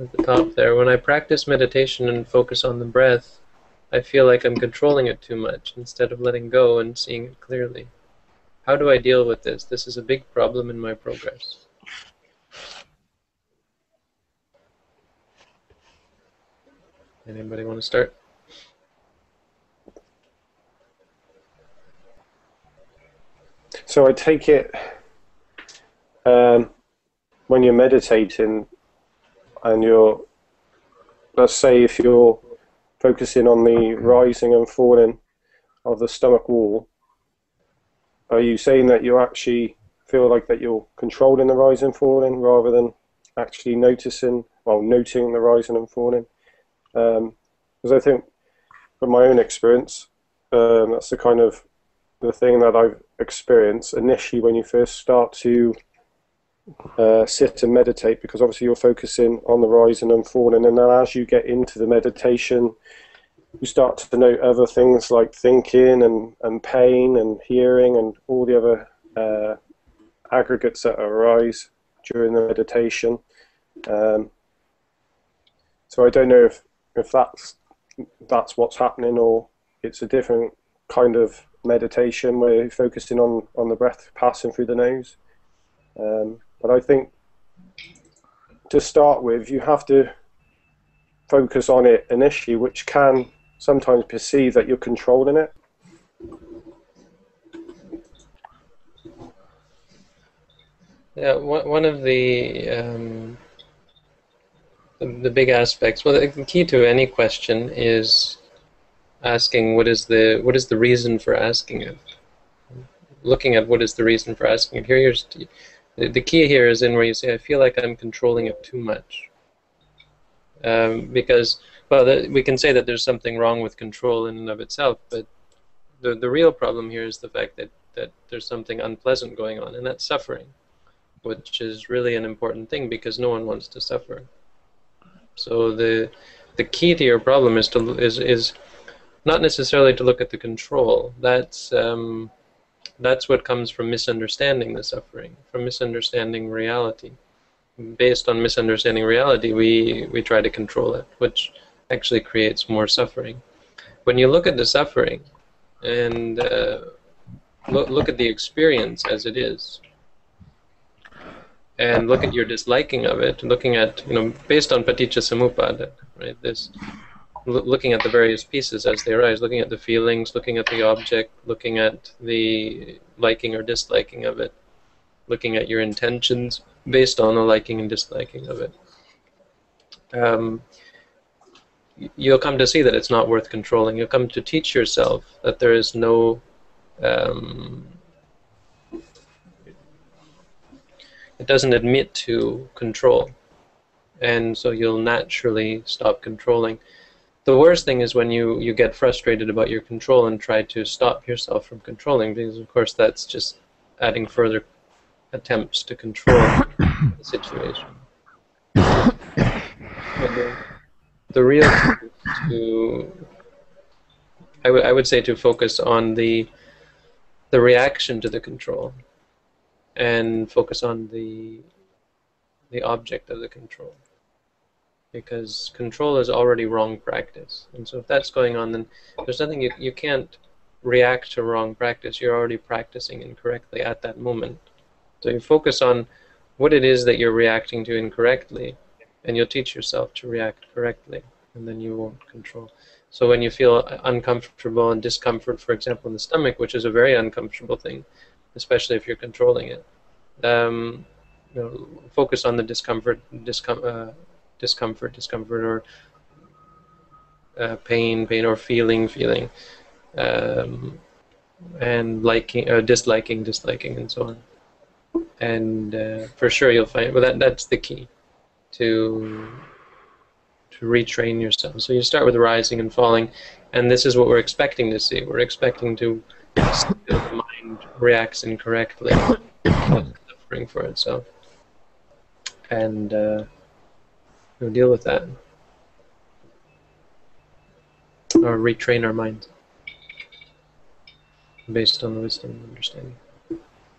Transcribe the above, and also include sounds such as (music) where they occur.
at the top there. When I practice meditation and focus on the breath, I feel like I'm controlling it too much instead of letting go and seeing it clearly. How do I deal with this? This is a big problem in my progress. Anybody want to start? So I take it um, when you're meditating and you're, let's say, if you're focusing on the rising and falling of the stomach wall, are you saying that you actually feel like that you're controlling the rising and falling rather than actually noticing, well, noting the rising and falling? Because um, I think, from my own experience, um, that's the kind of the thing that I've experienced initially when you first start to uh, sit and meditate, because obviously you're focusing on the rising and falling, and then as you get into the meditation, you start to note other things like thinking and, and pain and hearing and all the other uh, aggregates that arise during the meditation. Um, so I don't know if, if that's that's what's happening or it's a different kind of meditation where you're focusing on, on the breath passing through the nose. Um, but I think to start with, you have to focus on it initially, which can sometimes perceive that you're controlling it. Yeah, one of the, um, the big aspects. Well, the key to any question is asking what is the what is the reason for asking it. Looking at what is the reason for asking it. Here, here's the, key here is in where you say, "I feel like I'm controlling it too much," um, because well, the, we can say that there's something wrong with control in and of itself, but the the real problem here is the fact that that there's something unpleasant going on, and that's suffering, which is really an important thing because no one wants to suffer. So the the key to your problem is to is is not necessarily to look at the control. That's um, that's what comes from misunderstanding the suffering, from misunderstanding reality. Based on misunderstanding reality, we we try to control it, which actually creates more suffering. When you look at the suffering and uh, look, look at the experience as it is, and look at your disliking of it, looking at, you know, based on paticca samuppada, right, this, looking at the various pieces as they arise, looking at the feelings, looking at the object, looking at the liking or disliking of it, looking at your intentions based on the liking and disliking of it. Um, you'll come to see that it's not worth controlling. You'll come to teach yourself that there is no um, it doesn't admit to control, and so you'll naturally stop controlling. The worst thing is when you, you get frustrated about your control and try to stop yourself from controlling, because of course that's just adding further attempts to control the situation. The real to I, w- I would say to focus on the the reaction to the control and focus on the the object of the control because control is already wrong practice. And so if that's going on then there's nothing you, you can't react to wrong practice. You're already practicing incorrectly at that moment. So you focus on what it is that you're reacting to incorrectly and you'll teach yourself to react correctly, and then you won't control. So when you feel uncomfortable and discomfort, for example, in the stomach, which is a very uncomfortable thing, especially if you're controlling it, um, you know, focus on the discomfort, discom- uh, discomfort, discomfort, or uh, pain, pain, or feeling, feeling, um, and liking, uh, disliking, disliking, and so on. And uh, for sure, you'll find well that that's the key to to retrain yourself. So you start with rising and falling, and this is what we're expecting to see. We're expecting to see the mind reacts incorrectly, (coughs) suffering for itself, and uh, deal with that or retrain our mind based on the wisdom and understanding.